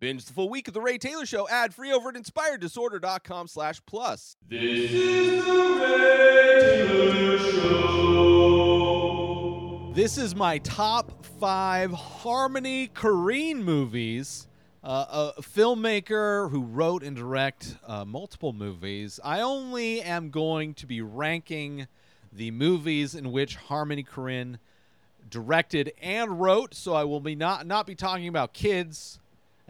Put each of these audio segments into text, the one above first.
Binge the full week of The Ray Taylor Show ad free over at inspireddisorder.com slash plus. This is the Ray Taylor Show. This is my top five Harmony Korine movies. Uh, a filmmaker who wrote and direct uh, multiple movies. I only am going to be ranking the movies in which Harmony Korine directed and wrote. So I will be not not be talking about kids,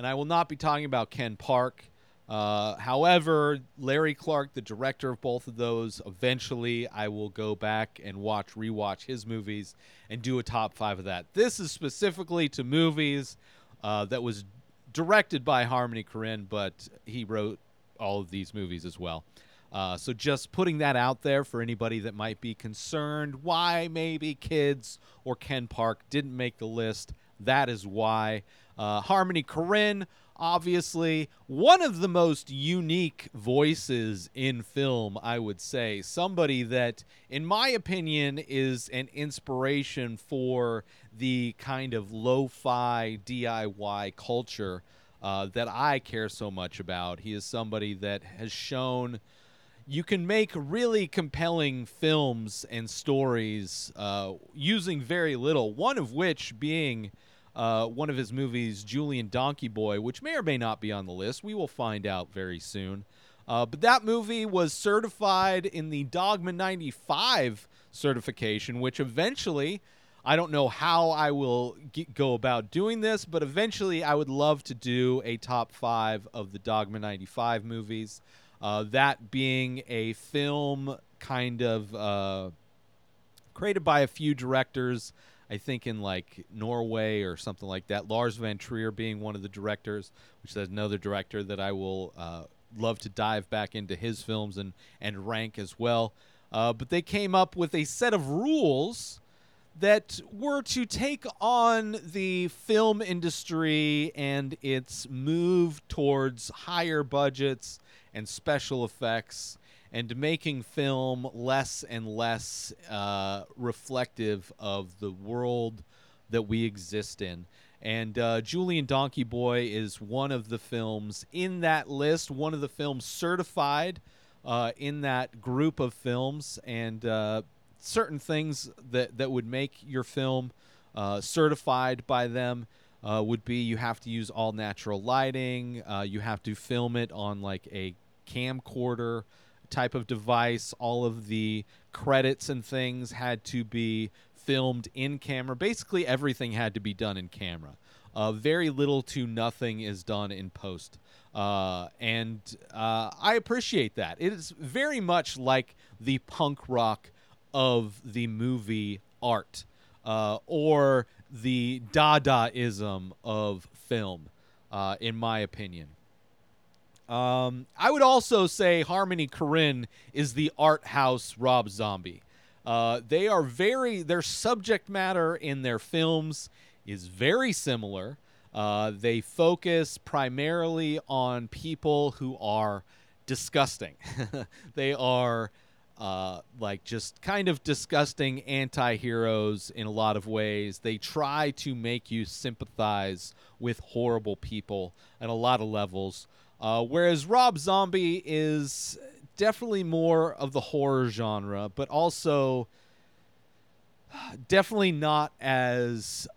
and I will not be talking about Ken Park. Uh, however, Larry Clark, the director of both of those, eventually I will go back and watch rewatch his movies and do a top five of that. This is specifically to movies uh, that was directed by Harmony Korine, but he wrote all of these movies as well. Uh, so just putting that out there for anybody that might be concerned why maybe kids or Ken Park didn't make the list. That is why. Uh, Harmony Korine, obviously, one of the most unique voices in film, I would say. Somebody that, in my opinion, is an inspiration for the kind of lo fi DIY culture uh, that I care so much about. He is somebody that has shown you can make really compelling films and stories uh, using very little. One of which being uh, one of his movies, Julien Donkey Boy, which may or may not be on the list. We will find out very soon. Uh, but that movie was certified in the Dogma 95 certification, which eventually, I don't know how I will get, go about doing this, but eventually I would love to do a top five of the Dogma 95 movies. Uh, that being a film kind of uh, created by a few directors, I think in like Norway or something like that. Lars von Trier being one of the directors, which is another director that I will uh, love to dive back into his films and, and rank as well. Uh, but they came up with a set of rules that were to take on the film industry and its move towards higher budgets and special effects and making film less and less uh, reflective of the world that we exist in. And uh, Julien Donkey Boy is one of the films in that list, one of the films certified uh, in that group of films, and uh, certain things that, that would make your film uh, certified by them. Uh, would be you have to use all natural lighting. Uh, you have to film it on like a camcorder type of device. All of the credits and things had to be filmed in camera. Basically, everything had to be done in camera. Uh, very little to nothing is done in post. Uh, and uh, I appreciate that. It is very much like the punk rock of the movie art uh, or the Dadaism of film, uh, in my opinion. Um, I would also say Harmony Korine is the art house Rob Zombie. Uh, they are very their subject matter in their films is very similar. Uh, they focus primarily on people who are disgusting. they are uh, like just kind of disgusting anti-heroes in a lot of ways. They try to make you sympathize with horrible people at a lot of levels. Uh, whereas Rob Zombie is definitely more of the horror genre, but also definitely not as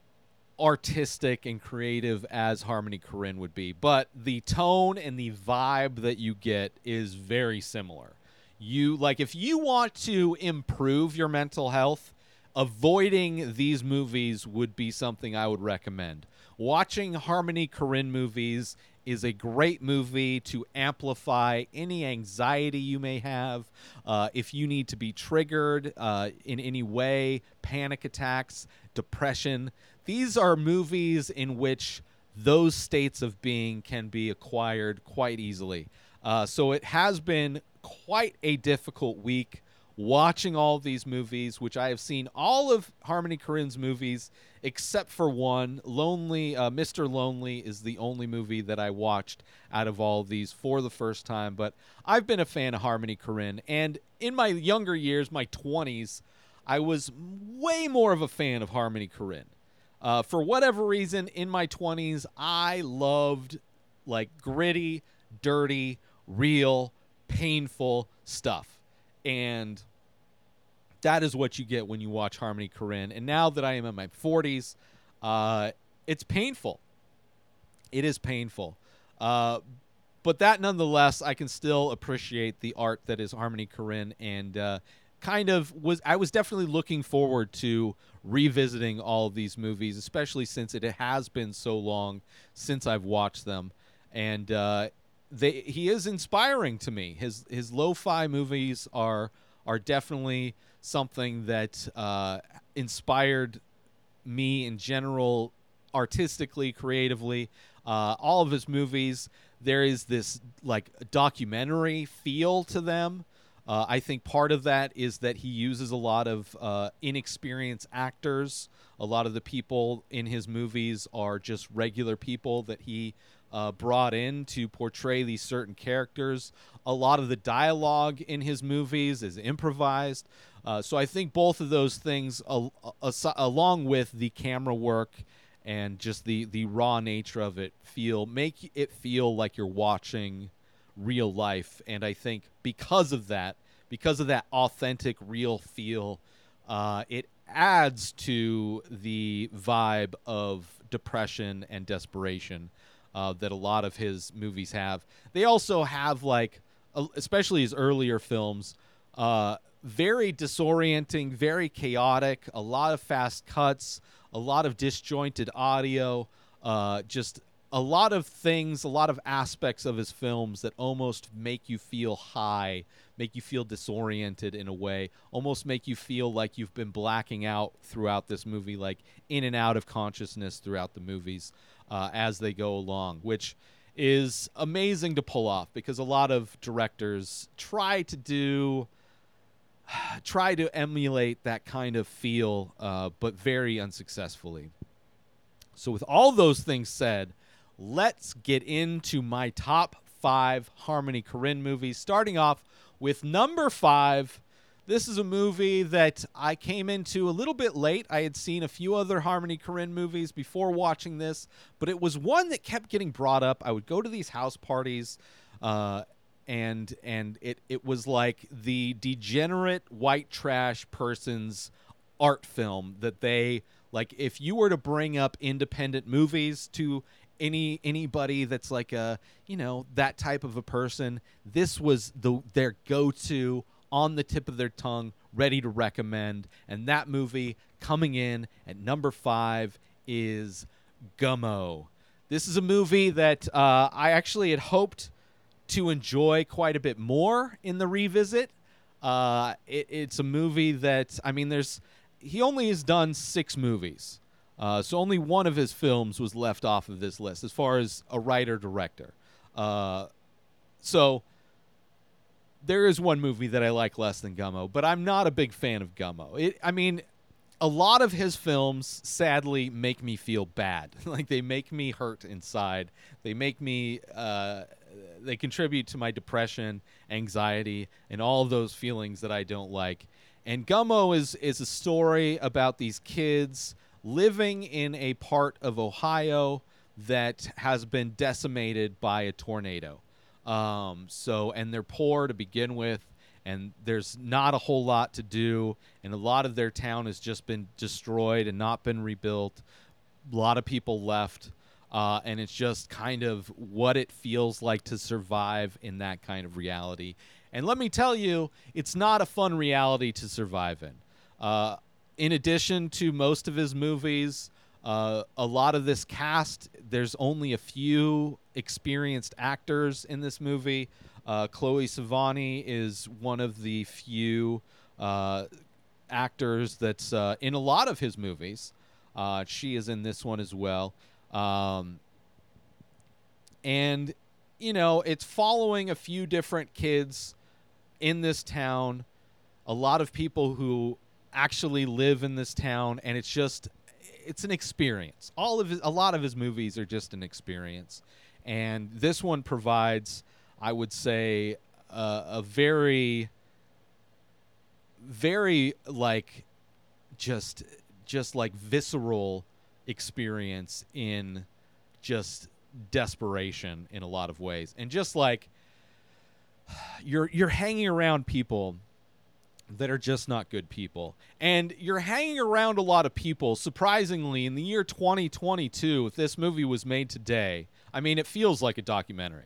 artistic and creative as Harmony Korine would be. But the tone and the vibe that you get is very similar. You like if you want to improve your mental health, avoiding these movies would be something I would recommend. Watching Harmony Korine movies is a great movie to amplify any anxiety you may have. Uh, if you need to be triggered uh, in any way, panic attacks, depression, these are movies in which those states of being can be acquired quite easily. Uh, so it has been quite a difficult week watching all these movies, which I have seen all of Harmony Korine's movies except for one. Lonely, uh, Mr. Lonely is the only movie that I watched out of all these for the first time. But I've been a fan of Harmony Korine, and in my younger years, my 20s, I was way more of a fan of Harmony Korine. Uh, for whatever reason, in my 20s, I loved like gritty, dirty, real, painful stuff. And that is what you get when you watch Harmony Korine. And now that I am in my 40s, uh, it's painful. It is painful. Uh, but that nonetheless, I can still appreciate the art that is Harmony Korine and uh, kind of was I was definitely looking forward to revisiting all of these movies, especially since it has been so long since I've watched them. And uh, they he is inspiring to me. His his lo-fi movies are are definitely something that uh, inspired me in general, artistically, creatively. Uh, all of his movies, there is this like documentary feel to them. Uh, I think part of that is that he uses a lot of uh, inexperienced actors. A lot of the people in his movies are just regular people that he uh, brought in to portray these certain characters. A lot of the dialogue in his movies is improvised. Uh, so I think both of those things, al- as- along with the camera work and just the the raw nature of it, feel make it feel like you're watching real life. And I think because of that, because of that authentic, real feel, uh, it adds to the vibe of depression and desperation uh, that a lot of his movies have. They also have like, especially his earlier films, uh, very disorienting, very chaotic, a lot of fast cuts, a lot of disjointed audio, uh, just a lot of things, a lot of aspects of his films that almost make you feel high, make you feel disoriented in a way, almost make you feel like you've been blacking out throughout this movie, like in and out of consciousness throughout the movies uh, as they go along, which is amazing to pull off because a lot of directors try to do try to emulate that kind of feel, uh, but very unsuccessfully. So, with all those things said, let's get into my top five Harmony Korine movies, starting off with number five. This is a movie that I came into a little bit late. I had seen a few other Harmony Korine movies before watching this, but it was one that kept getting brought up. I would go to these house parties, uh, and and it it was like the degenerate white trash person's art film that they like if you were to bring up independent movies to any anybody that's like a you know that type of a person this was the their go-to on the tip of their tongue ready to recommend and that movie coming in at number 5 is Gummo this is a movie that uh, I actually had hoped to enjoy quite a bit more in the revisit. Uh, it, it's a movie that I mean, there's he only has done six movies, uh, so only one of his films was left off of this list as far as a writer director. Uh, so there is one movie that I like less than Gummo, but I'm not a big fan of Gummo. It, I mean, a lot of his films sadly make me feel bad. like they make me hurt inside. They make me uh, they contribute to my depression, anxiety, and all those feelings that I don't like. And Gummo is is a story about these kids living in a part of Ohio that has been decimated by a tornado. Um, so and they're poor to begin with, and there's not a whole lot to do, and a lot of their town has just been destroyed and not been rebuilt. A lot of people left. Uh, and it's just kind of what it feels like to survive in that kind of reality. And let me tell you, it's not a fun reality to survive in. Uh, in addition to most of his movies, uh, a lot of this cast, there's only a few experienced actors in this movie. Uh, Chloe Sevigny is one of the few uh, actors that's uh, in a lot of his movies. Uh, she is in this one as well. Um, and, you know, it's following a few different kids in this town, a lot of people who actually live in this town, and it's just, it's an experience. All of his, a lot of his movies are just an experience. And this one provides, I would say, uh, a very, very like, just, just like visceral experience in just desperation in a lot of ways, and just like you're you're hanging around people that are just not good people. And you're hanging around a lot of people, surprisingly, in the year 2022, if this movie was made today, I mean, it feels like a documentary.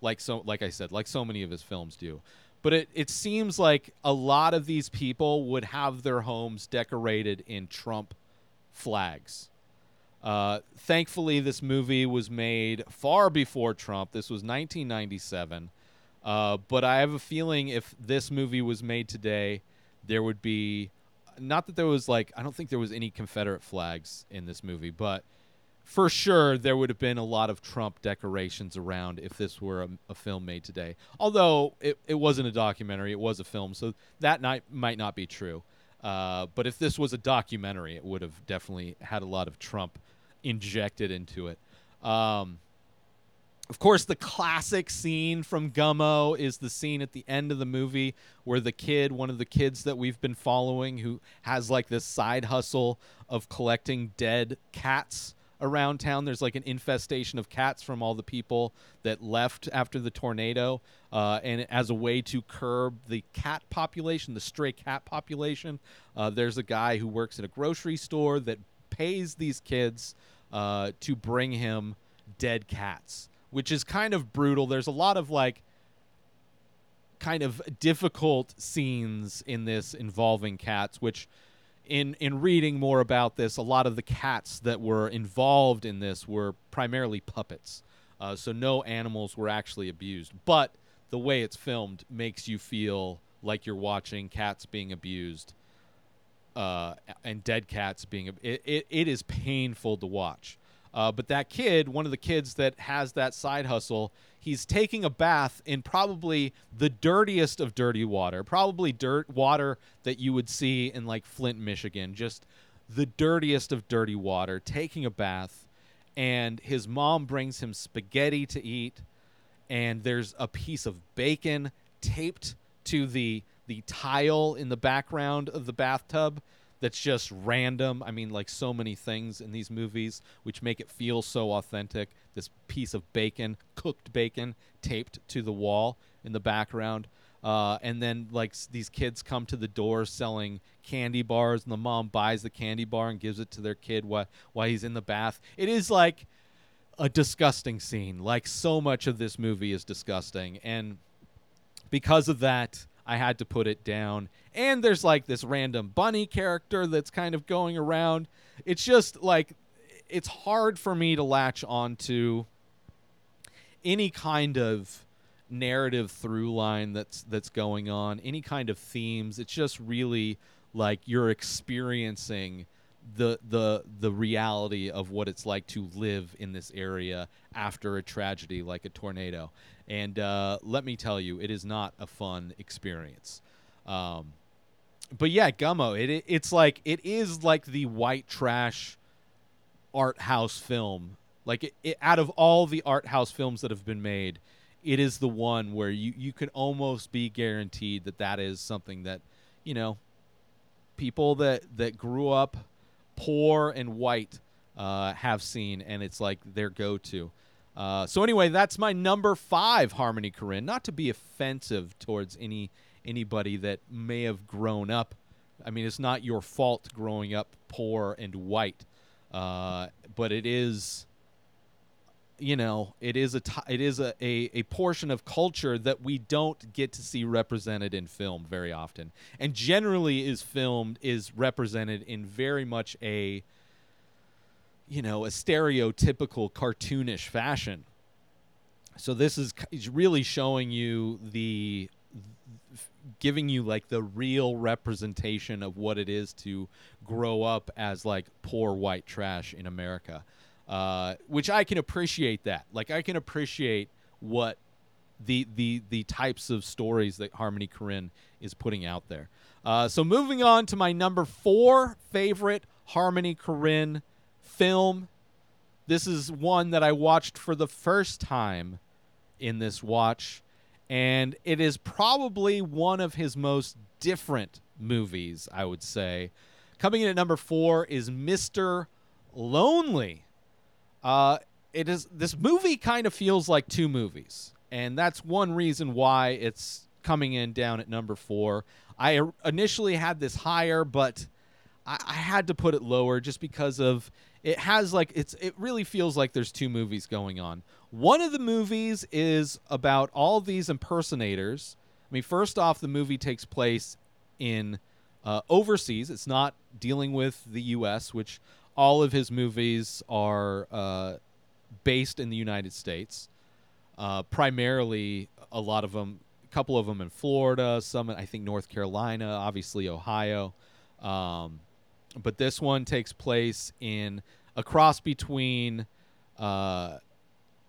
Like so like I said, like so many of his films do. But it, it seems like a lot of these people would have their homes decorated in Trump flags. Uh, thankfully, this movie was made far before Trump. This was 1997. Uh, but I have a feeling if this movie was made today, there would be not that there was like I don't think there was any Confederate flags in this movie, but for sure there would have been a lot of Trump decorations around if this were a, a film made today. Although it, it wasn't a documentary, it was a film, so that night might not be true. Uh, but if this was a documentary, it would have definitely had a lot of Trump injected into it. Um, of course, the classic scene from Gummo is the scene at the end of the movie where the kid, one of the kids that we've been following, who has like this side hustle of collecting dead cats around town. There's like an infestation of cats from all the people that left after the tornado. Uh, and as a way to curb the cat population, the stray cat population, uh, there's a guy who works at a grocery store that pays these kids uh, to bring him dead cats which is kind of brutal. There's a lot of like kind of difficult scenes in this involving cats, which in in reading more about this, a lot of the cats that were involved in this were primarily puppets. Uh, so no animals were actually abused, but the way it's filmed makes you feel like you're watching cats being abused uh, and dead cats being. It, it, it is painful to watch. Uh, but that kid, one of the kids that has that side hustle, he's taking a bath in probably the dirtiest of dirty water, probably dirt water that you would see in like Flint, Michigan, just the dirtiest of dirty water, taking a bath. And his mom brings him spaghetti to eat, and there's a piece of bacon taped to the the tile in the background of the bathtub that's just random. I mean, like so many things in these movies, which make it feel so authentic. This piece of bacon, cooked bacon, taped to the wall in the background. Uh, and then, like, these kids come to the door selling candy bars, and the mom buys the candy bar and gives it to their kid while, while he's in the bath. It is like a disgusting scene. Like, so much of this movie is disgusting. And because of that, I had to put it down. And there's like this random bunny character that's kind of going around. It's just like it's hard for me to latch onto any kind of narrative through line that's that's going on, any kind of themes. It's just really like you're experiencing the the the reality of what it's like to live in this area after a tragedy like a tornado. And uh, let me tell you, it is not a fun experience. Um, but yeah, Gummo, it, it it's like it is like the white trash art house film. Like it, it, out of all the art house films that have been made, it is the one where you you can almost be guaranteed that that is something that you know people that that grew up poor and white uh, have seen, and it's like their go-to. Uh, so anyway, that's my number five, Harmony Korine. Not to be offensive towards any anybody that may have grown up. I mean, it's not your fault growing up poor and white, uh, but it is. You know, it is a t- it is a, a, a portion of culture that we don't get to see represented in film very often, and generally is filmed is represented in very much a you know, a stereotypical cartoonish fashion. So this is really showing you the giving you like the real representation of what it is to grow up as like poor white trash in America. Uh, which I can appreciate that. Like I can appreciate what the the the types of stories that Harmony Korine is putting out there. Uh, so moving on to my number four favorite Harmony Korine film. This is one that I watched for the first time in this watch, and it is probably one of his most different movies, I would say. Coming in at number four is Mr. Lonely. Uh, it is this movie kind of feels like two movies, and that's one reason why it's coming in down at number four. I initially had this higher, but I, I had to put it lower just because of it has like it's it really feels like there's two movies going on. One of the movies is about all these impersonators. I mean, first off, the movie takes place in uh, overseas. It's not dealing with the U.S., which all of his movies are uh, based in the United States. Uh, primarily, a lot of them, a couple of them in Florida, some I think North Carolina, obviously Ohio. Um, but this one takes place in a cross between uh,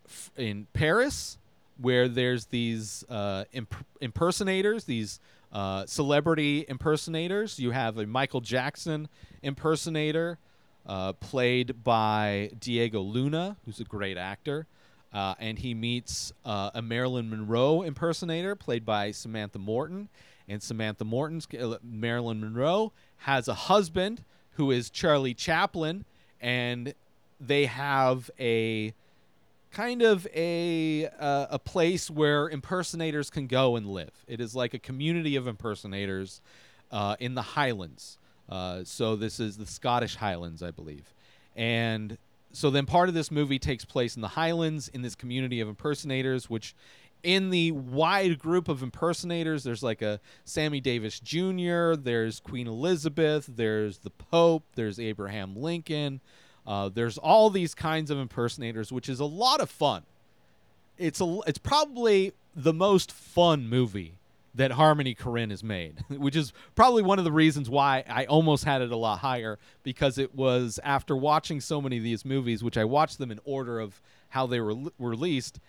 f- in Paris, where there's these uh, imp- impersonators, these uh, celebrity impersonators. You have a Michael Jackson impersonator, uh, played by Diego Luna, who's a great actor. Uh, and he meets uh, a Marilyn Monroe impersonator, played by Samantha Morton. And Samantha Morton's Marilyn Monroe has a husband who is Charlie Chaplin, and they have a kind of a uh, a place where impersonators can go and live. It is like a community of impersonators uh, in the Highlands. Uh, so this is the Scottish Highlands, I believe, and so then part of this movie takes place in the Highlands in this community of impersonators, which in the wide group of impersonators, there's like a Sammy Davis Jr., there's Queen Elizabeth, there's the Pope, there's Abraham Lincoln. Uh, there's all these kinds of impersonators, which is a lot of fun. It's a, it's probably the most fun movie that Harmony Korine has made, which is probably one of the reasons why I almost had it a lot higher because it was after watching so many of these movies, which I watched them in order of how they were l- released,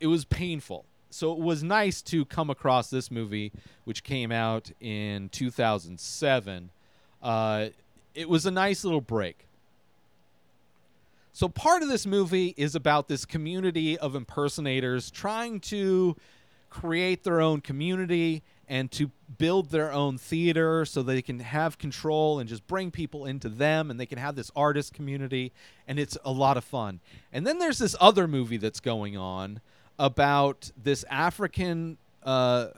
it was painful. So it was nice to come across this movie, which came out in 2007. Uh, it was a nice little break. So part of this movie is about this community of impersonators trying to create their own community and to build their own theater so they can have control and just bring people into them and they can have this artist community and it's a lot of fun. And then there's this other movie that's going on about this African uh,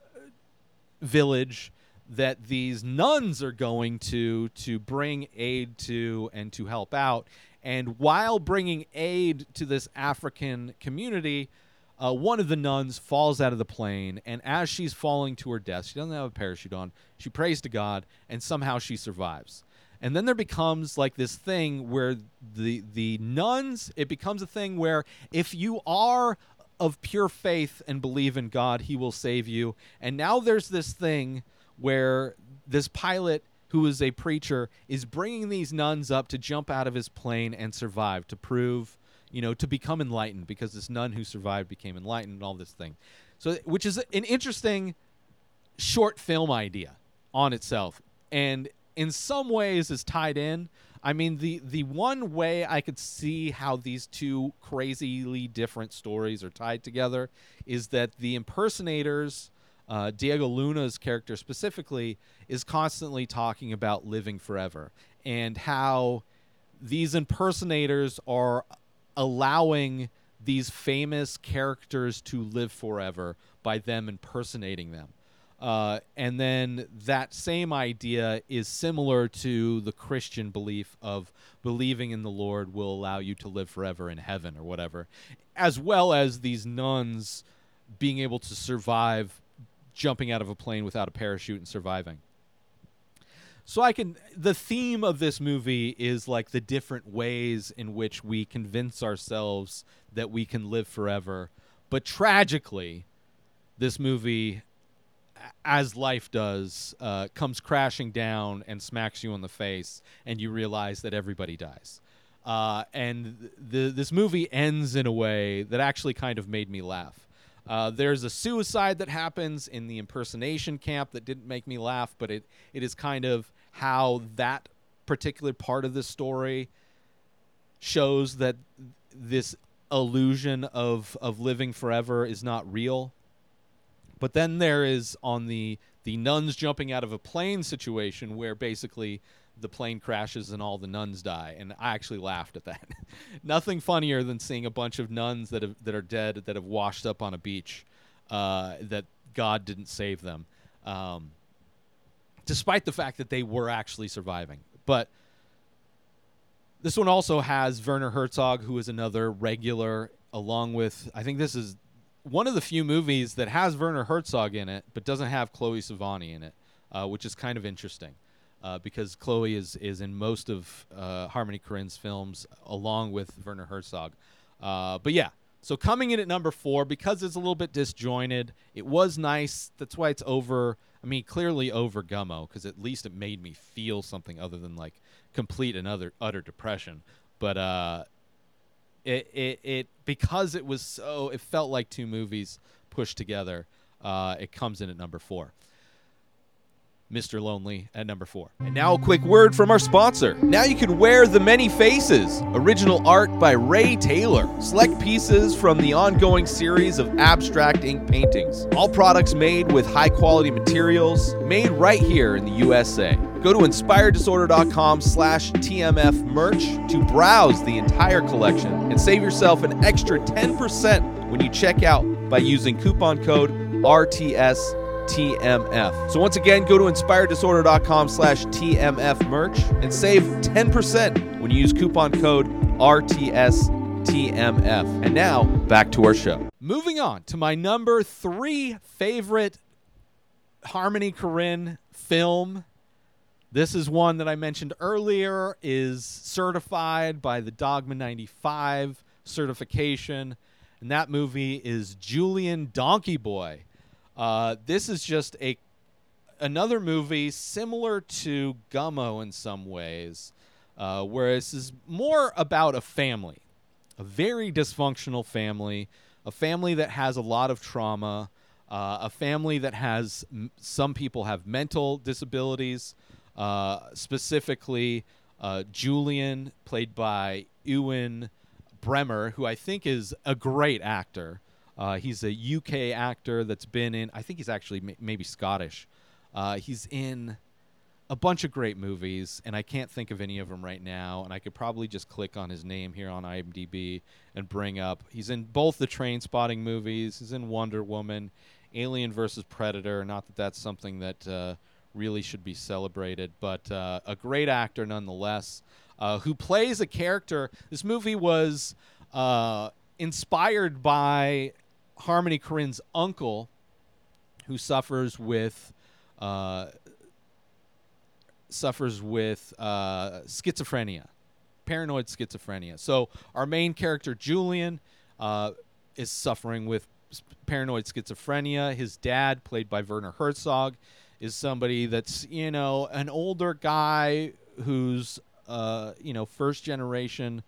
village that these nuns are going to to bring aid to and to help out. And while bringing aid to this African community, uh, one of the nuns falls out of the plane, and as she's falling to her death, she doesn't have a parachute on. She prays to God, and somehow she survives. And then there becomes like this thing where the the nuns. It becomes a thing where if you are of pure faith and believe in God, He will save you. And now there's this thing where this pilot who is a preacher is bringing these nuns up to jump out of his plane and survive to prove you know to become enlightened because this nun who survived became enlightened and all this thing so which is an interesting short film idea on itself and in some ways is tied in i mean the the one way i could see how these two crazily different stories are tied together is that the impersonators uh, Diego Luna's character specifically is constantly talking about living forever and how these impersonators are allowing these famous characters to live forever by them impersonating them. Uh, and then that same idea is similar to the Christian belief of believing in the Lord will allow you to live forever in heaven or whatever, as well as these nuns being able to survive jumping out of a plane without a parachute and surviving. So I can the theme of this movie is like the different ways in which we convince ourselves that we can live forever. But tragically, this movie as life does uh, comes crashing down and smacks you in the face and you realize that everybody dies. Uh, and the, this movie ends in a way that actually kind of made me laugh. Uh, there's a suicide that happens in the impersonation camp that didn't make me laugh, but it, it is kind of how that particular part of the story shows that this illusion of, of living forever is not real. But then there is on the the nuns jumping out of a plane situation where basically the plane crashes and all the nuns die, and I actually laughed at that. Nothing funnier than seeing a bunch of nuns that have, that are dead that have washed up on a beach, uh, that God didn't save them, um, despite the fact that they were actually surviving. But this one also has Werner Herzog, who is another regular, along with I think this is one of the few movies that has Werner Herzog in it, but doesn't have Chloe Sevigny in it, uh, which is kind of interesting. Uh, because Chloe is, is in most of uh, Harmony Korine's films along with Werner Herzog. Uh, but yeah, so coming in at number four, because it's a little bit disjointed, it was nice. That's why it's over. I mean, clearly over Gummo, because at least it made me feel something other than like complete and other utter depression. But uh, it, it it because it was so it felt like two movies pushed together. Uh, it comes in at number four. Mr. Lonely at number four. And now a quick word from our sponsor. Now you can wear The Many Faces, original art by Ray Taylor. Select pieces from the ongoing series of abstract ink paintings. All products made with high quality materials, made right here in the USA. Go to inspireddisorder.com slash TMF merch to browse the entire collection and save yourself an extra 10% when you check out by using coupon code RTS TMF. So once again, go to inspireddisorder.com slash TMF merch and save 10% when you use coupon code RTS TMF. And now, back to our show. Moving on to my number three favorite Harmony Korine film. This is one that I mentioned earlier, is certified by the Dogma 95 certification. And that movie is Julien Donkey Boy. Uh, this is just a another movie similar to Gummo in some ways, uh, where this is more about a family, a very dysfunctional family, a family that has a lot of trauma, uh, a family that has m- some people have mental disabilities, uh, specifically uh, Julian, played by Ewen Bremner, who I think is a great actor. Uh, he's a UK actor that's been in. I think he's actually maybe Scottish. Uh, he's in a bunch of great movies, and I can't think of any of them right now. And I could probably just click on his name here on IMDb and bring up. He's in both the Trainspotting movies. He's in Wonder Woman, Alien versus Predator. Not that that's something that uh, really should be celebrated, but uh, a great actor nonetheless. Uh, who plays a character? This movie was uh, inspired by Harmony Korine's uncle, who suffers with uh, suffers with uh, schizophrenia, paranoid schizophrenia. So our main character Julian uh, is suffering with paranoid schizophrenia. His dad, played by Werner Herzog, is somebody that's you know an older guy who's uh, you know first generation.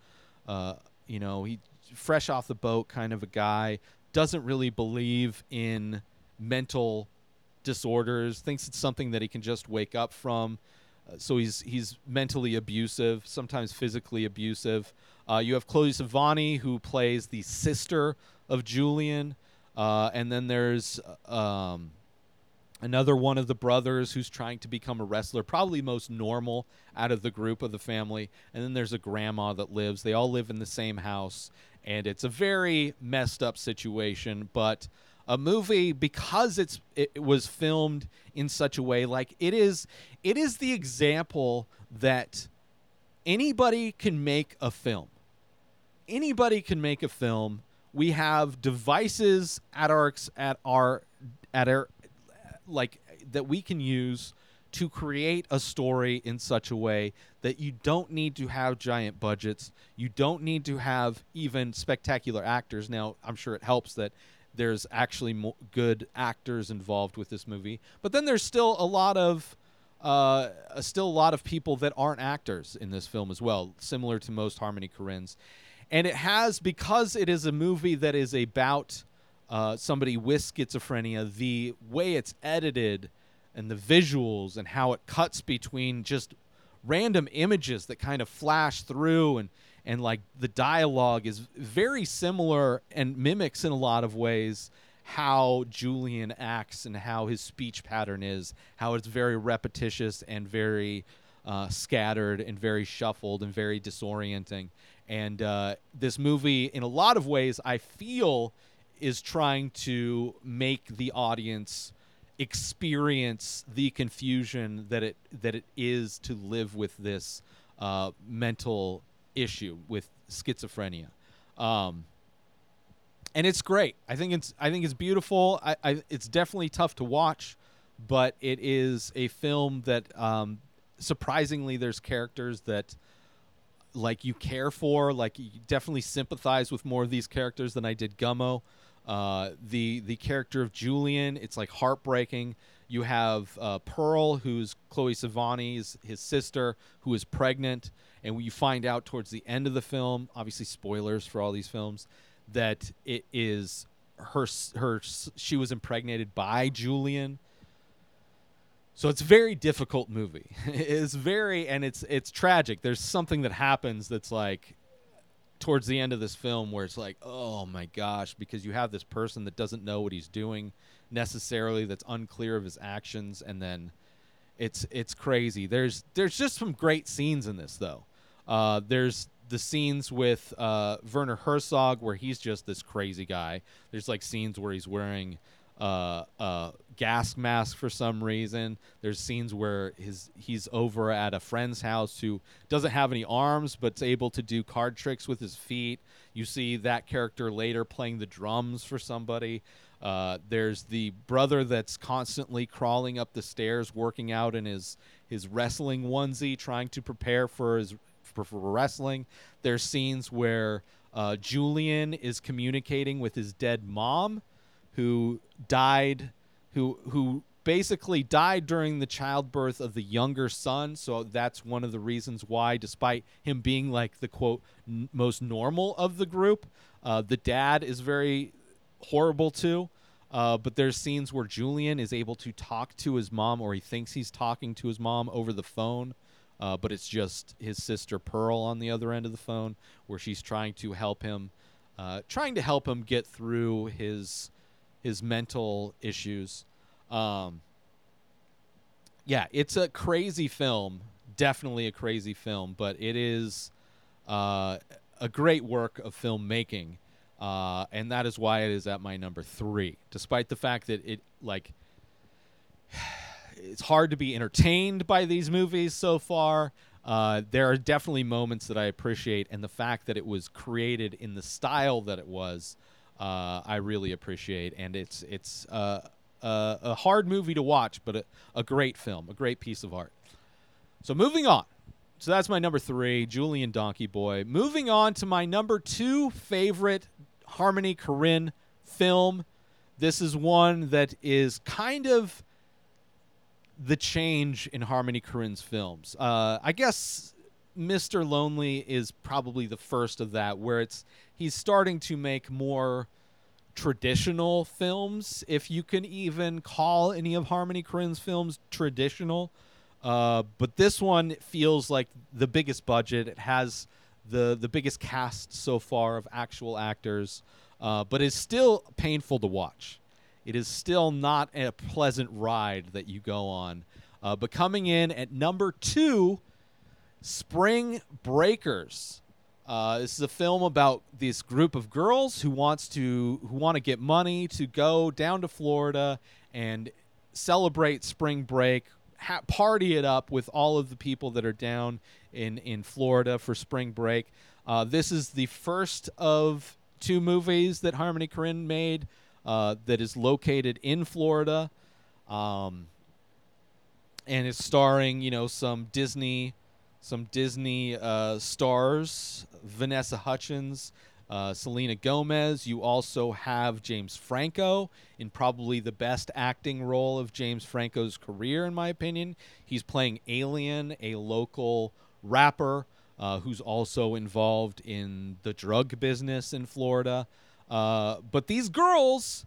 Uh, you know he fresh off the boat kind of a guy doesn't really believe in mental disorders thinks it's something that he can just wake up from uh, so he's he's mentally abusive sometimes physically abusive uh, you have Chloe Sevigny who plays the sister of Julian uh, and then there's um, another one of the brothers who's trying to become a wrestler, probably most normal out of the group of the family. And then there's a grandma that lives. They all live in the same house, and it's a very messed up situation. But a movie because it's it, was filmed in such a way like it is it is the example that anybody can make a film anybody can make a film we have devices at our at our at our like that we can use to create a story in such a way that you don't need to have giant budgets you don't need to have even spectacular actors now i'm sure it helps that there's actually mo- good actors involved with this movie but then there's still a lot of uh, still a lot of people that aren't actors in this film as well, similar to most Harmony Korines. And it has, because it is a movie that is about uh, somebody with schizophrenia, the way it's edited and the visuals and how it cuts between just random images that kind of flash through and and like the dialogue is very similar and mimics in a lot of ways how Julian acts and how his speech pattern is, how it's very repetitious and very uh, scattered and very shuffled and very disorienting. And uh, this movie, in a lot of ways, I feel is trying to make the audience experience the confusion that it that it is to live with this uh, mental issue with schizophrenia. Um, and it's great. I think it's I think it's beautiful. I, I it's definitely tough to watch, but it is a film that um, surprisingly there's characters that like you care for, like you definitely sympathize with more of these characters than I did Gummo. Uh, the the character of Julian, it's like heartbreaking. You have uh, Pearl, who's Chloe Sevigny's his sister, who is pregnant, and you find out towards the end of the film, obviously spoilers for all these films, that it is her her she was impregnated by Julian. So it's a very difficult movie. it's very and it's it's tragic. There's something that happens that's like towards the end of this film where it's like, "Oh my gosh," because you have this person that doesn't know what he's doing necessarily, that's unclear of his actions and then it's it's crazy. There's there's just some great scenes in this though. Uh, there's the scenes with uh, Werner Herzog where he's just this crazy guy. There's like scenes where he's wearing uh, a gas mask for some reason. There's scenes where his he's over at a friend's house who doesn't have any arms but's able to do card tricks with his feet. You see that character later playing the drums for somebody. Uh, there's the brother that's constantly crawling up the stairs, working out in his his wrestling onesie, trying to prepare for his for, for wrestling. There's scenes where uh, Julian is communicating with his dead mom, who died, who who basically died during the childbirth of the younger son. So that's one of the reasons why, despite him being like the quote n- most normal of the group, uh, the dad is very horrible too. Uh, but there's scenes where Julian is able to talk to his mom, or he thinks he's talking to his mom over the phone, uh, but it's just his sister Pearl on the other end of the phone, where she's trying to help him, uh, trying to help him get through his his mental issues. Um, yeah, it's a crazy film, definitely a crazy film, but it is uh, a great work of filmmaking. Uh, and that is why it is at my number three, despite the fact that it like it's hard to be entertained by these movies so far. Uh, there are definitely moments that I appreciate, and the fact that it was created in the style that it was, uh, I really appreciate. And it's it's uh, a, a hard movie to watch, but a, a great film, a great piece of art. So moving on. So that's my number three, Julien Donkey Boy. Moving on to my number two favorite Harmony Korine film. This is one that is kind of the change in Harmony Korine's films. Uh, I guess Mr. Lonely is probably the first of that, where it's he's starting to make more traditional films, if you can even call any of Harmony Korine's films traditional. Uh, but this one feels like the biggest budget. It has the the biggest cast so far of actual actors, uh, but is still painful to watch. It is still not a pleasant ride that you go on. Uh, but coming in at number two, Spring Breakers. Uh, this is a film about this group of girls who wants to who want to get money to go down to Florida and celebrate spring break, ha- party it up with all of the people that are down in in Florida for spring break. Uh, this is the first of two movies that Harmony Korine made uh, that is located in Florida, um, and it's starring you know some Disney, some Disney uh, stars, Vanessa Hudgens. Uh, Selena Gomez. You also have James Franco in probably the best acting role of James Franco's career, in my opinion. He's playing Alien, a local rapper uh, who's also involved in the drug business in Florida. Uh, but these girls,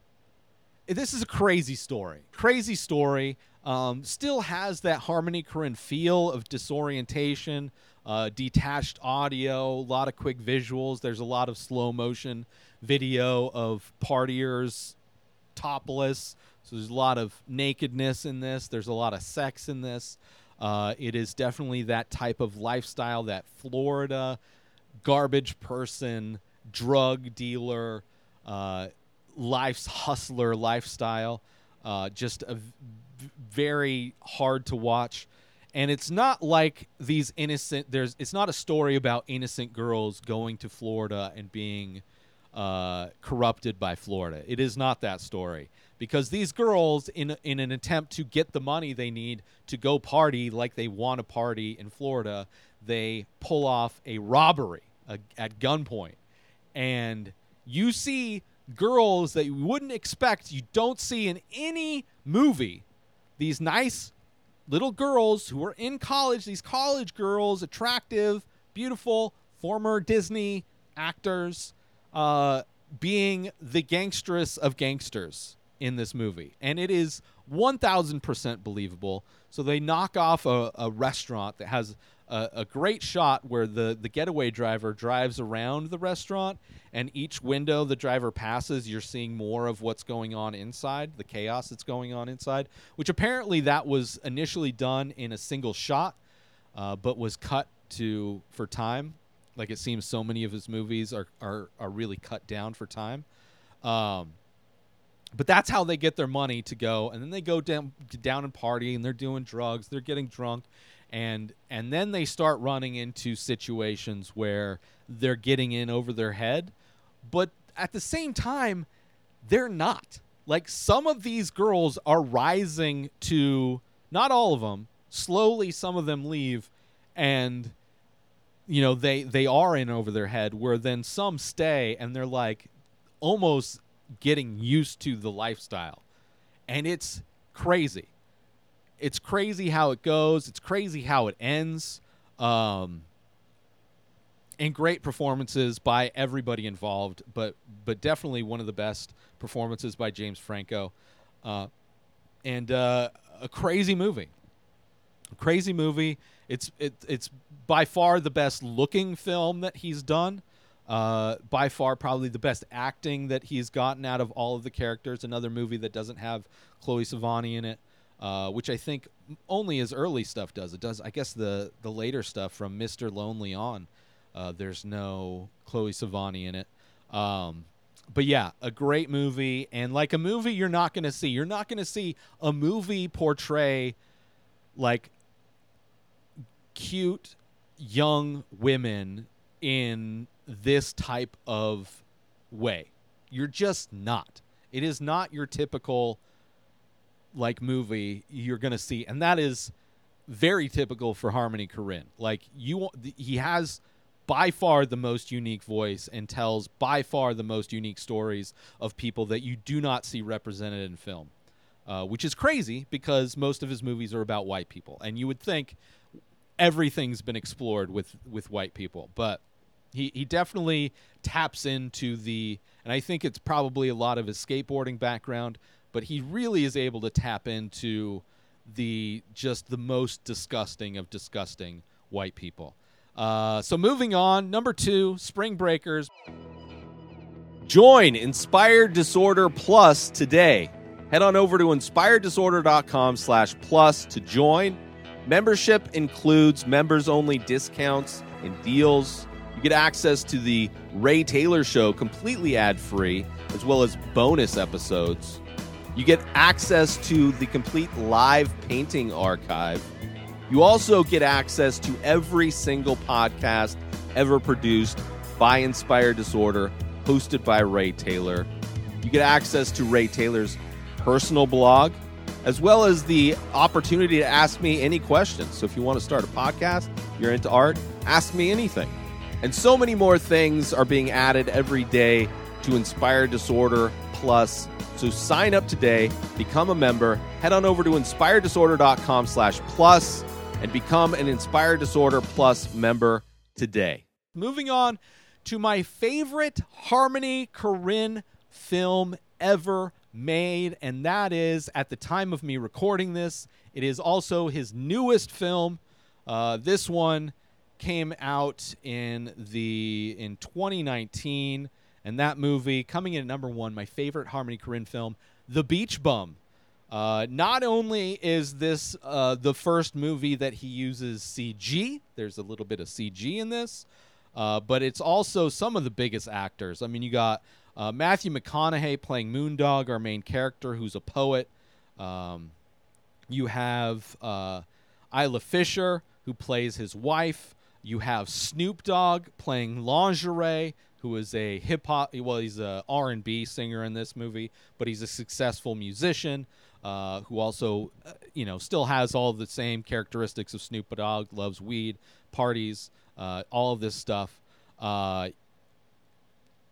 this is a crazy story. Crazy story. Um, still has that Harmony Korine feel of disorientation, uh, detached audio, a lot of quick visuals. There's a lot of slow motion video of partiers topless. So there's a lot of nakedness in this. There's a lot of sex in this. Uh, it is definitely that type of lifestyle, that Florida garbage person, drug dealer, uh, life's hustler lifestyle. Uh, just a very hard to watch. And it's not like these innocent. There's. It's not a story about innocent girls going to Florida and being uh, corrupted by Florida. It is not that story because these girls, in in an attempt to get the money they need to go party like they want to party in Florida, they pull off a robbery at gunpoint, and you see girls that you wouldn't expect, you don't see in any movie. These nice little girls who are in college, these college girls, attractive, beautiful, former Disney actors, uh, being the gangsteress of gangsters in this movie. And it is 1000% believable. So they knock off a, a restaurant that has a, a great shot where the, the getaway driver drives around the restaurant, and each window the driver passes, you're seeing more of what's going on inside, the chaos that's going on inside, which apparently that was initially done in a single shot, uh, but was cut to for time. Like it seems so many of his movies are, are, are really cut down for time. Um, but that's how they get their money to go and then they go down down and party and they're doing drugs they're getting drunk and and then they start running into situations where they're getting in over their head but at the same time they're not like some of these girls are rising to not all of them slowly some of them leave and you know they they are in over their head where then some stay and they're like almost getting used to the lifestyle. And it's crazy. It's crazy how it goes. It's crazy how it ends. Um, and great performances by everybody involved, but but definitely one of the best performances by James Franco, uh, and uh, a crazy movie. A crazy movie. It's it, it's by far the best looking film that he's done. Uh, by far, probably the best acting that he's gotten out of all of the characters. Another movie that doesn't have Chloe Sevigny in it, uh, which I think only his early stuff does. It does, I guess, the the later stuff from Mister Lonely on. Uh, there's no Chloe Sevigny in it. Um, but yeah, a great movie, and like a movie you're not going to see. You're not going to see a movie portray like cute young women in this type of way. You're just not. It is not your typical like movie you're going to see and that is very typical for Harmony Korine. Like you he has by far the most unique voice and tells by far the most unique stories of people that you do not see represented in film. Uh, which is crazy because most of his movies are about white people and you would think everything's been explored with with white people, but he he definitely taps into the and I think it's probably a lot of his skateboarding background, but he really is able to tap into the just the most disgusting of disgusting white people. Uh, so moving on, number two, Spring Breakers. Join Inspired Disorder Plus today. Head on over to inspireddisorder.com slash plus to join. Membership includes members only discounts and deals. You get access to the Ray Taylor Show completely ad free, as well as bonus episodes. You get access to the complete live painting archive. You also get access to every single podcast ever produced by Inspired Disorder, hosted by Ray Taylor. You get access to Ray Taylor's personal blog, as well as the opportunity to ask me any questions. So if you want to start a podcast, you're into art, ask me anything. And so many more things are being added every day to Inspired Disorder Plus. So sign up today, become a member, head on over to inspireddisorder.com slash plus and become an Inspired Disorder Plus member today. Moving on to my favorite Harmony Korine film ever made, and that is at the time of me recording this, it is also his newest film. Uh, this one came out in the in 2019, and that movie coming in at number one, my favorite Harmony Korine film, The Beach Bum, Uh, not only is this uh, the first movie that he uses CG, there's a little bit of CG in this, uh, but it's also some of the biggest actors. I mean, you got uh, Matthew McConaughey playing Moondog, our main character, who's a poet. Um, you have uh, Isla Fisher, who plays his wife. You have Snoop Dogg playing Lingerie, who is a hip hop. Well, he's a R and B singer in this movie, but he's a successful musician uh, who also, uh, you know, still has all the same characteristics of Snoop Dogg. Loves weed, parties, uh, all of this stuff. Uh,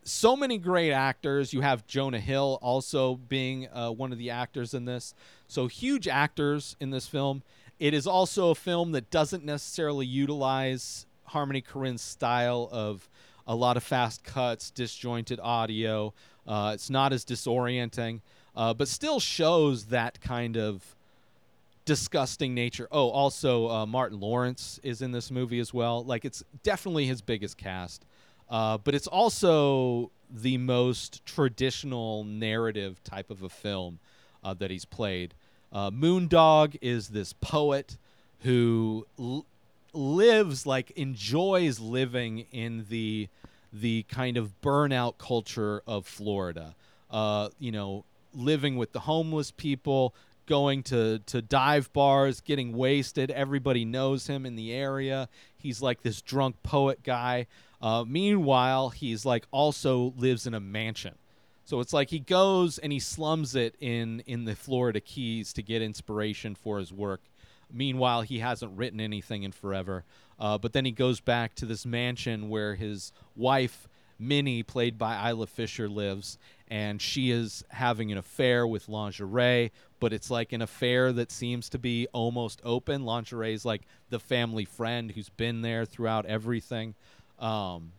so many great actors. You have Jonah Hill also being uh, one of the actors in this. So huge actors in this film. It is also a film that doesn't necessarily utilize Harmony Korine's style of a lot of fast cuts, disjointed audio. Uh, it's not as disorienting, uh, but still shows that kind of disgusting nature. Oh, also uh, Martin Lawrence is in this movie as well. Like it's definitely his biggest cast, uh, but it's also the most traditional narrative type of a film uh, that he's played. Uh, Moondog is this poet who l- lives like enjoys living in the the kind of burnout culture of Florida. Uh, you know, living with the homeless people, going to to dive bars, getting wasted. Everybody knows him in the area. He's like this drunk poet guy. Uh, meanwhile, he's like also lives in a mansion. So it's like he goes and he slums it in in the Florida Keys to get inspiration for his work. Meanwhile, he hasn't written anything in forever. Uh, but then he goes back to this mansion where his wife Minnie, played by Isla Fisher, lives, and she is having an affair with Lingerie, but it's like an affair that seems to be almost open. Lingerie is like the family friend who's been there throughout everything. Um,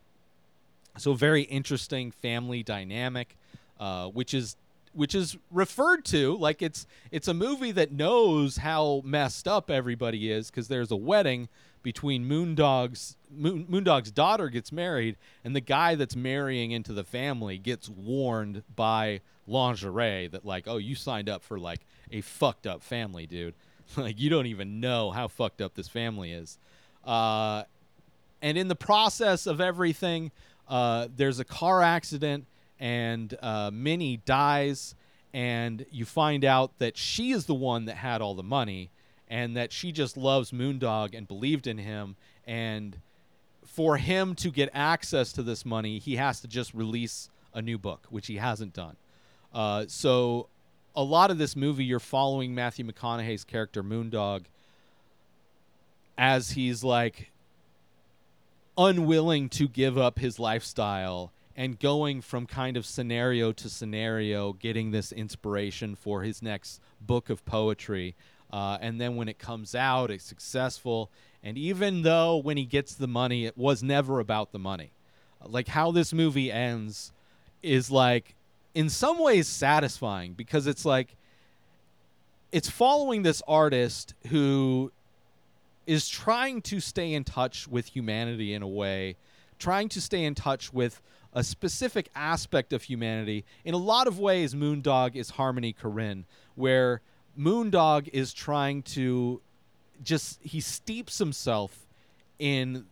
so very interesting family dynamic, uh, which is which is referred to like it's it's a movie that knows how messed up everybody is because there's a wedding between Moondog's Moon, Moondog's daughter gets married and the guy that's marrying into the family gets warned by lingerie that like oh you signed up for like a fucked up family dude. Like you don't even know how fucked up this family is. Uh, and in the process of everything uh, there's a car accident and uh, Minnie dies, and you find out that she is the one that had all the money, and that she just loves Moondog and believed in him, and for him to get access to this money, he has to just release a new book, which he hasn't done. Uh, so, a lot of this movie, you're following Matthew McConaughey's character Moondog as he's like unwilling to give up his lifestyle and going from kind of scenario to scenario, getting this inspiration for his next book of poetry. Uh, and then when it comes out, it's successful. And even though when he gets the money, it was never about the money. Like how this movie ends is like, in some ways, satisfying because it's like, it's following this artist who is trying to stay in touch with humanity in a way, trying to stay in touch with a specific aspect of humanity. In a lot of ways, Moondog is Harmony Korine, where Moondog is trying to just he steeps himself in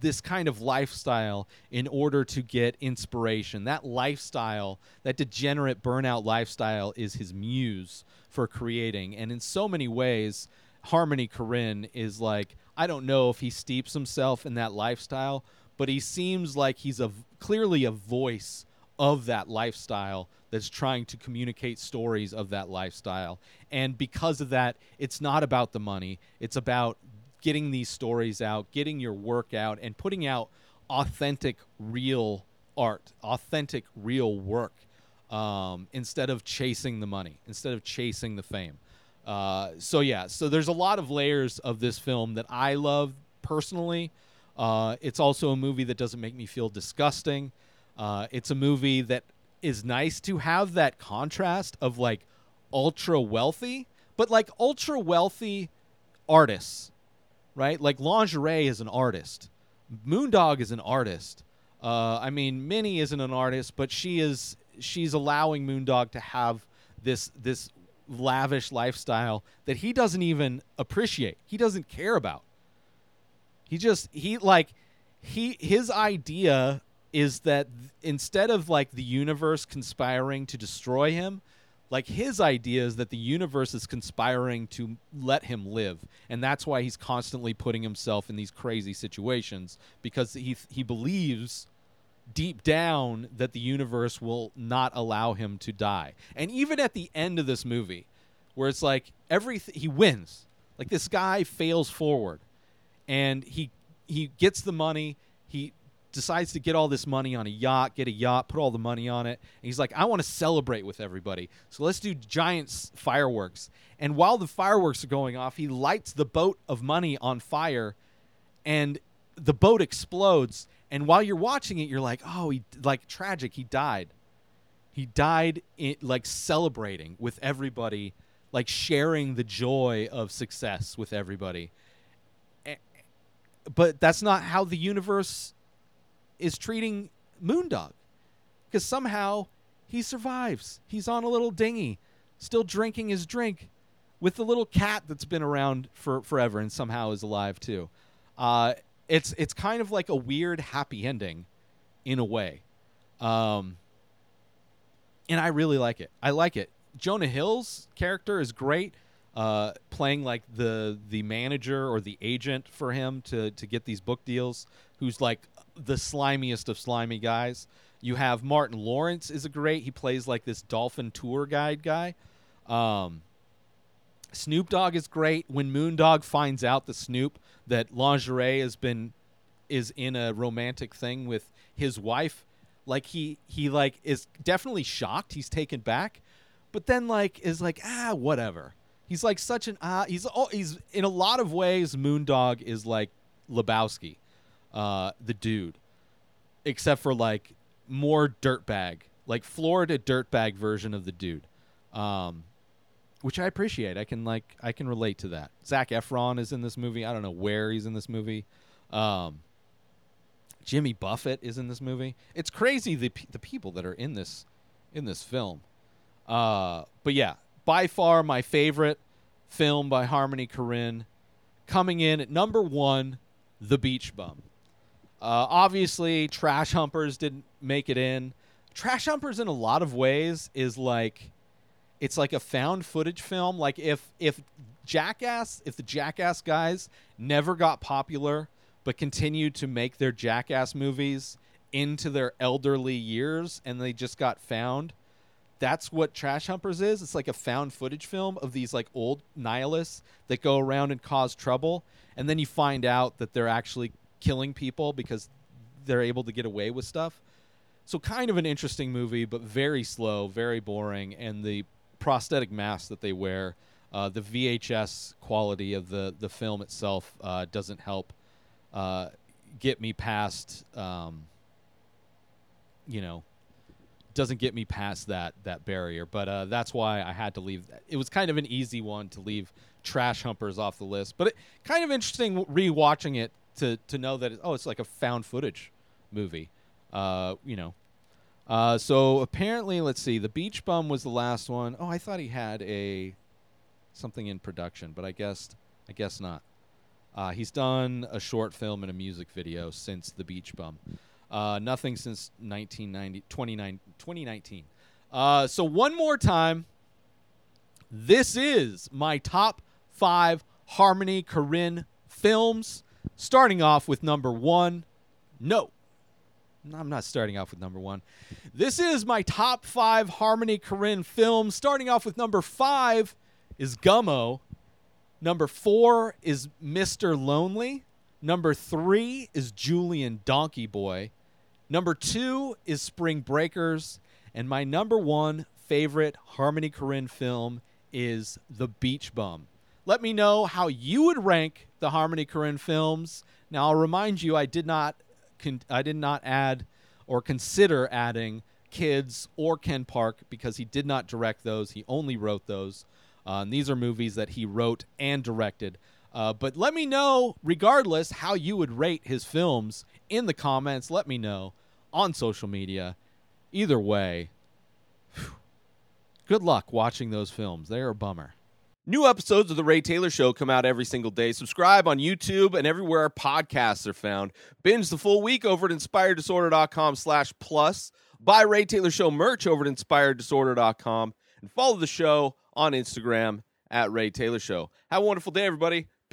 this kind of lifestyle in order to get inspiration. That lifestyle, that degenerate burnout lifestyle, is his muse for creating. And in so many ways, Harmony Korine is like, I don't know if he steeps himself in that lifestyle, but he seems like he's a clearly a voice of that lifestyle that's trying to communicate stories of that lifestyle. And because of that, it's not about the money. It's about getting these stories out, getting your work out, and putting out authentic, real art, authentic, real work, um, instead of chasing the money, instead of chasing the fame. Uh, so yeah, so there's a lot of layers of this film that I love personally. Uh, it's also a movie that doesn't make me feel disgusting. Uh, it's a movie that is nice to have that contrast of like ultra wealthy, but like ultra wealthy artists, right? Like Lingerie is an artist, Moondog is an artist. Uh, I mean, Minnie isn't an artist, but she is. She's allowing Moondog to have this this lavish lifestyle that he doesn't even appreciate. He doesn't care about. He just he like he his idea is that th- instead of like the universe conspiring to destroy him, like his idea is that the universe is conspiring to let him live, and that's why he's constantly putting himself in these crazy situations because he he believes deep down that the universe will not allow him to die. And even at the end of this movie, where it's like everything he wins, like this guy fails forward, and he he gets the money. He decides to get all this money on a yacht, get a yacht, put all the money on it. And he's like, I want to celebrate with everybody. So let's do giant fireworks. And while the fireworks are going off, he lights the boat of money on fire and the boat explodes. And while you're watching it, you're like, oh, he like tragic. He died. He died in, like celebrating with everybody, like sharing the joy of success with everybody. But that's not how the universe is treating Moondog. Because somehow he survives. He's on a little dinghy, still drinking his drink with the little cat that's been around for forever and somehow is alive too. Uh, it's it's kind of like a weird happy ending, in a way, um, and I really like it. I like it. Jonah Hill's character is great, uh, playing like the the manager or the agent for him to to get these book deals. Who's like the slimiest of slimy guys. You have Martin Lawrence is a great. He plays like this dolphin tour guide guy. Um, Snoop Dogg is great. When Moondog finds out the Snoop that lingerie has been is in a romantic thing with his wife, like he he like is definitely shocked. He's taken back, but then like is like ah whatever. He's like such an ah. He's oh, he's in a lot of ways. Moondog is like Lebowski, uh, the dude, except for like more dirtbag, like Florida dirtbag version of the dude. Um, which I appreciate. I can like I can relate to that. Zac Efron is in this movie. I don't know where he's in this movie. Um, Jimmy Buffett is in this movie. It's crazy the the people that are in this in this film. Uh, but yeah, by far my favorite film by Harmony Korine. Coming in at number one, The Beach Bum. Uh, obviously, Trash Humpers didn't make it in. Trash Humpers, in a lot of ways, is like it's like a found footage film. Like if if Jackass, if the Jackass guys never got popular but continued to make their Jackass movies into their elderly years and they just got found, that's what Trash Humpers is. It's like a found footage film of these like old nihilists that go around and cause trouble, and then you find out that they're actually killing people because they're able to get away with stuff. So kind of an interesting movie, but very slow, very boring, and the prosthetic masks that they wear, uh, the VHS quality of the the film itself uh, doesn't help uh, get me past, um, you know, doesn't get me past that that barrier. But uh, that's why I had to leave. It was kind of an easy one to leave Trash Humpers off the list, but it, kind of interesting rewatching it to to know that it, oh, it's like a found footage movie. Uh, you know. Uh, so apparently, let's see. The Beach Bum was the last one. Oh, I thought he had a something in production, but I guess I guess not. Uh, he's done a short film and a music video since The Beach Bum. Uh, nothing since 1990, 2019. Uh, so one more time, this is my top five Harmony Korine films. Starting off with number one. No, I'm not starting off with number one. This is my top five Harmony Korine films. Starting off with number five is Gummo. Number four is Mr. Lonely. Number three is Julien Donkey Boy. Number two is Spring Breakers. And my number one favorite Harmony Korine film is The Beach Bum. Let me know how you would rank the Harmony Korine films. Now, I'll remind you, I did not, con- I did not add or consider adding Kids or Ken Park because he did not direct those. He only wrote those. Uh, and these are movies that he wrote and directed. Uh, but let me know, regardless, how you would rate his films in the comments. Let me know on social media. Either way, Good luck watching those films. They are a bummer. New episodes of The Ray Taylor Show come out every single day. Subscribe on YouTube and everywhere our podcasts are found. Binge the full week over at inspireddisorder.com slash plus. Buy Ray Taylor Show merch over at inspireddisorder.com. And follow the show on Instagram at Ray Taylor Show. Have a wonderful day, everybody.